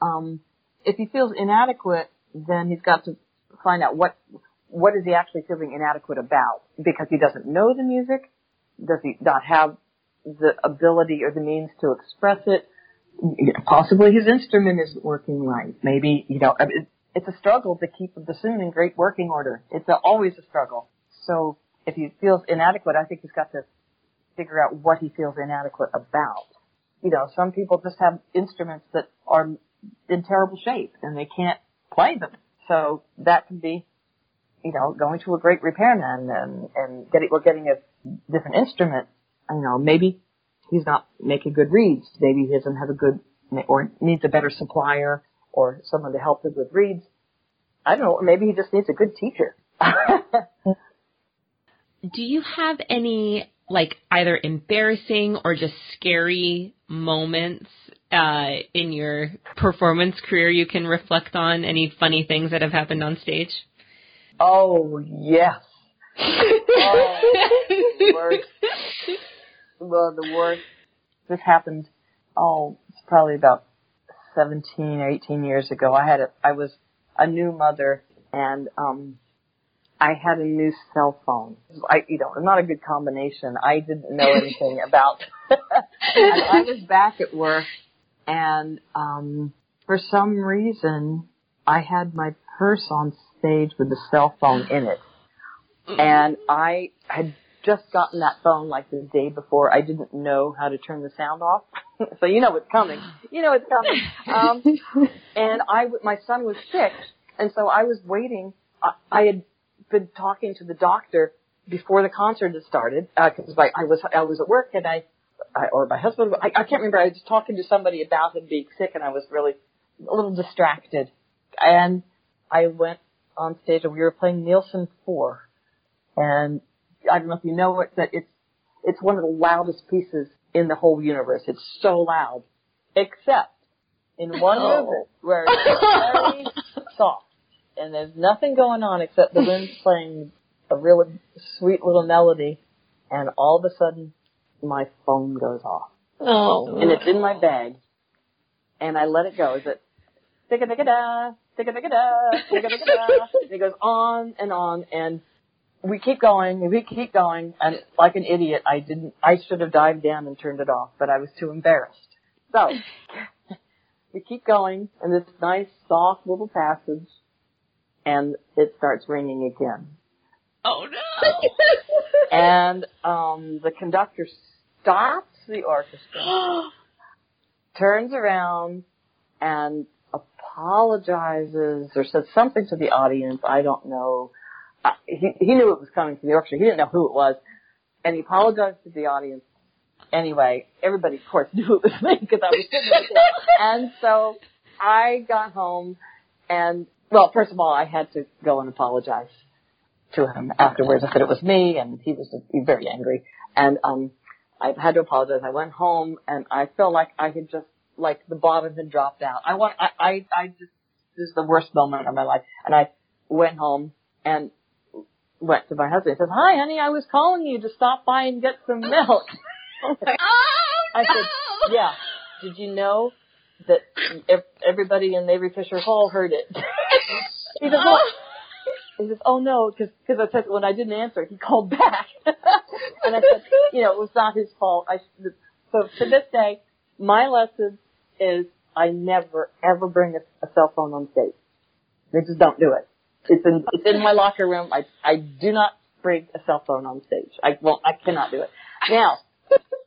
um, if he feels inadequate, then he's got to find out what what is he actually feeling inadequate about because he doesn't know the music. Does he not have the ability or the means to express it? Possibly his instrument isn't working right. Maybe you know it's a struggle to keep the bassoon in great working order. It's a, always a struggle. So if he feels inadequate, I think he's got to figure out what he feels inadequate about. You know, some people just have instruments that are in terrible shape and they can't play them. So that can be, you know, going to a great repairman and, and getting, or getting a different instrument. You know, maybe he's not making good reeds. Maybe he doesn't have a good, or needs a better supplier or someone to help him with reeds. I don't know, or maybe he just needs a good teacher. Do you have any like either embarrassing or just scary moments uh, in your performance career you can reflect on? Any funny things that have happened on stage? Oh yes. oh, the worst. Well, the worst. This happened. Oh, it's probably about seventeen or eighteen years ago. I had a. I was a new mother, and um, I had a new cell phone. I, you know, not a good combination. I didn't know anything about. and I was back at work, and um, for some reason, I had my purse on stage with the cell phone in it. And I had just gotten that phone like the day before. I didn't know how to turn the sound off. so you know it's coming. You know it's coming. Um, and I, my son was sick, and so I was waiting. I, I had been talking to the doctor before the concert had started because I, I was I was at work and I, I or my husband I, I can't remember. I was talking to somebody about him being sick, and I was really a little distracted. And I went on stage and we were playing Nielsen Four, and I don't know if you know it, that it's it's one of the loudest pieces in the whole universe. It's so loud, except in one oh. movement where it's very soft and there's nothing going on except the wind's playing a really sweet little melody, and all of a sudden my phone goes off. Oh, and it's in my bag, and I let it go. Is it digga digga da, digga digga da, digga digga da? And it goes on and on, and we keep going, and we keep going, and like an idiot, I didn't. I should have dived down and turned it off, but I was too embarrassed. So we keep going, and this nice soft little passage, and it starts ringing again oh no! and um, the conductor stops the orchestra, turns around, and apologizes or says something to the audience. I don't know. Uh, he, he knew it was coming from the orchestra. He didn't know who it was, and he apologized to the audience. Anyway, everybody, of course, knew it was me because I was sitting there. And so I got home, and well, first of all, I had to go and apologize to him afterwards. I said it was me, and he was very angry. And um, I had to apologize. I went home and I felt like I had just like the bottom had dropped out. I want I I, I just this is the worst moment of my life. And I went home and went to my husband. He says, "Hi, honey, I was calling you to stop by and get some milk." Oh, I said, "Yeah. Did you know that everybody in Avery Fisher Hall heard it?" he says? He says, "Oh no," because because I said when I didn't answer, he called back, and I said, "You know, it was not his fault." I so to this day, my lesson is I never ever bring a, a cell phone on stage. They just don't do it. It's in it's in my locker room. I I do not bring a cell phone on stage. I won't. I cannot do it. Now,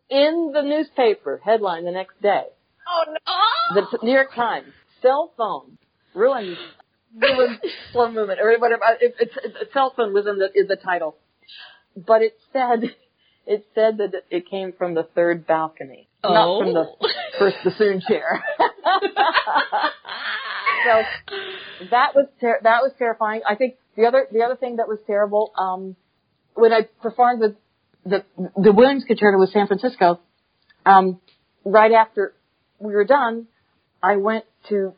in the newspaper headline the next day, Oh no. the New York Times, cell phone ruins ruins slow movement or whatever. Uh, it, it's it's cell phone was in the is the title, but it said it said that it came from the third balcony, not from the Oh. first bassoon chair. so that was ter- that was terrifying. I think the other the other thing that was terrible um, when I performed with the the Williams Concerto with San Francisco. Um, right after we were done, I went to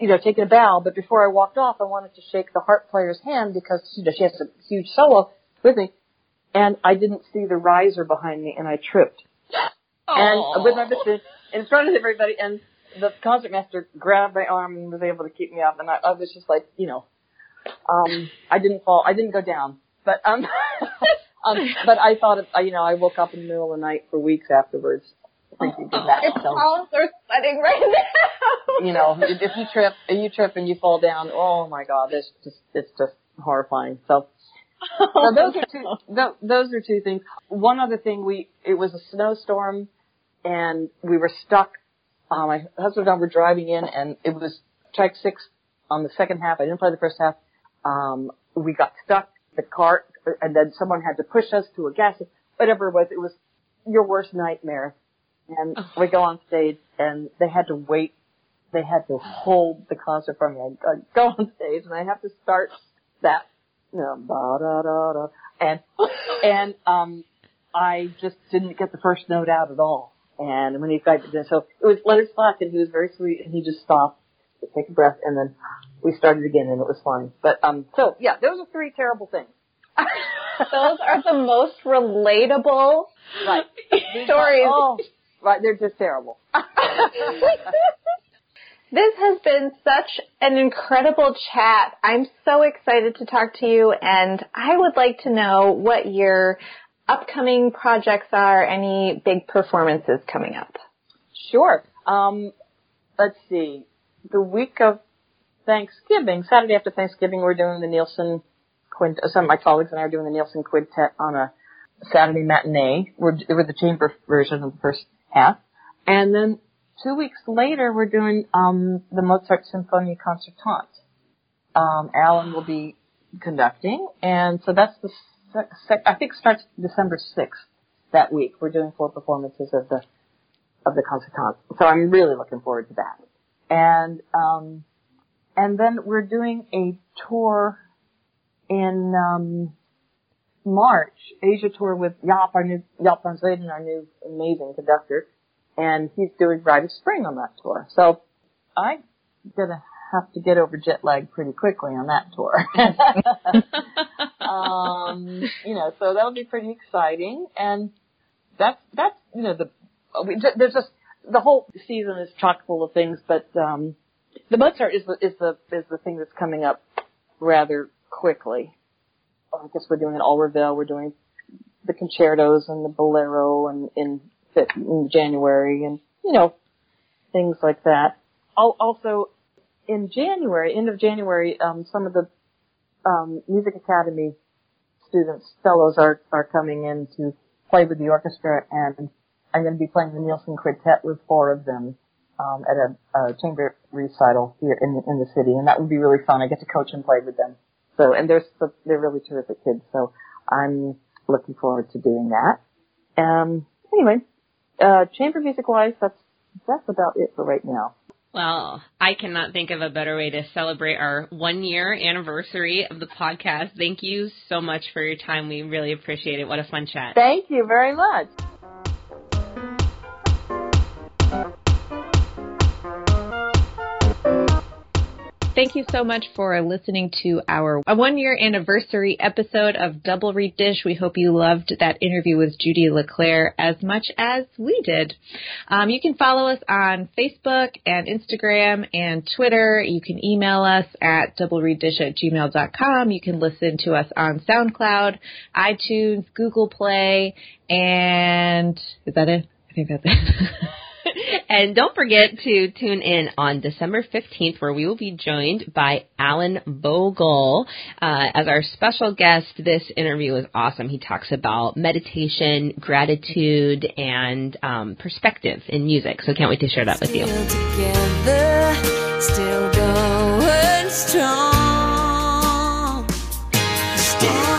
you know take a bow, but before I walked off, I wanted to shake the harp player's hand because you know she has a huge solo with me, and I didn't see the riser behind me, and I tripped and with my bassoon in front of everybody and the concertmaster grabbed my arm and was able to keep me up and I, I was just like you know um I didn't fall I didn't go down but um um but I thought of, you know I woke up in the middle of the night for weeks afterwards thinking of that My so palms are sweating right now. you know if if you trip if you trip and you fall down oh my god it's just it's just horrifying so so those are two. Th- those are two things. One other thing, we it was a snowstorm, and we were stuck. Uh, my husband and I were driving in, and it was Tchaik six on the second half. I didn't play the first half. Um, we got stuck. The car, and then someone had to push us to a gas. Whatever it was, it was your worst nightmare. And we go on stage, and they had to wait. They had to hold the concert for me. I, go on stage, and I have to start that you know, ba da da da, and and um, I just didn't get the first note out at all. And when he got to so it was Leonard Slatkin, and he was very sweet, and he just stopped, to take a breath, and then we started again, and it was fine. But um, so yeah, those are three terrible things. Those are the most relatable Right. stories. Right, they're just terrible. This has been such an incredible chat. I'm so excited to talk to you and I would like to know what your upcoming projects are, any big performances coming up. Sure. Um, let's see. The week of Thanksgiving, Saturday after Thanksgiving, we're doing the Nielsen Quintet. Some of my colleagues and I are doing the Nielsen Quintet on a Saturday matinee. We're, we're the chamber version of the first half, and then two weeks later, we're doing um, the Mozart Sinfonia Concertante. Um, Alan will be conducting, and so that's the I think starts December sixth that week. We're doing four performances of the of the concertante. So I'm really looking forward to that. And um, and then we're doing a tour in um, March, Asia tour with Jaap, our new Jaap van Zweden, our new amazing conductor, and he's doing Rite of Spring on that tour. So I'm gonna have to get over jet lag pretty quickly on that tour. um, you know, so that'll be pretty exciting, and that's that's you know the we, there's just the whole season is chock full of things, but um, the Mozart is the is the is the thing that's coming up rather quickly. Oh, I guess we're doing an All we're doing the concertos and the bolero and in in January and you know things like that. Al- Also in January, end of January, um, some of the um, Music Academy students, fellows are are coming in to play with the orchestra, and I'm going to be playing the Nielsen Quartet with four of them um, at a, a chamber recital here in in the city, and that would be really fun. I get to coach and play with them. So, and they're they're really terrific kids. So, I'm looking forward to doing that. Um, anyway, uh, chamber music wise, that's that's about it for right now. Well, I cannot think of a better way to celebrate our one year anniversary of the podcast. Thank you so much for your time. We really appreciate it. What a fun chat. Thank you very much. Thank you so much for listening to our one year anniversary episode of Double Reed Dish. We hope you loved that interview with Judy LeClair as much as we did. Um, you can follow us on Facebook and Instagram and Twitter. You can email us at doublereeddish at gmail.com. You can listen to us on SoundCloud, iTunes, Google Play, and is that it? I think that's it. and don't forget to tune in on December 15th, where we will be joined by Allan Vogel uh, as our special guest. This interview is awesome. He talks about meditation, gratitude, and um, perspective in music. So can't wait to share that with you. Still together, still going strong. Still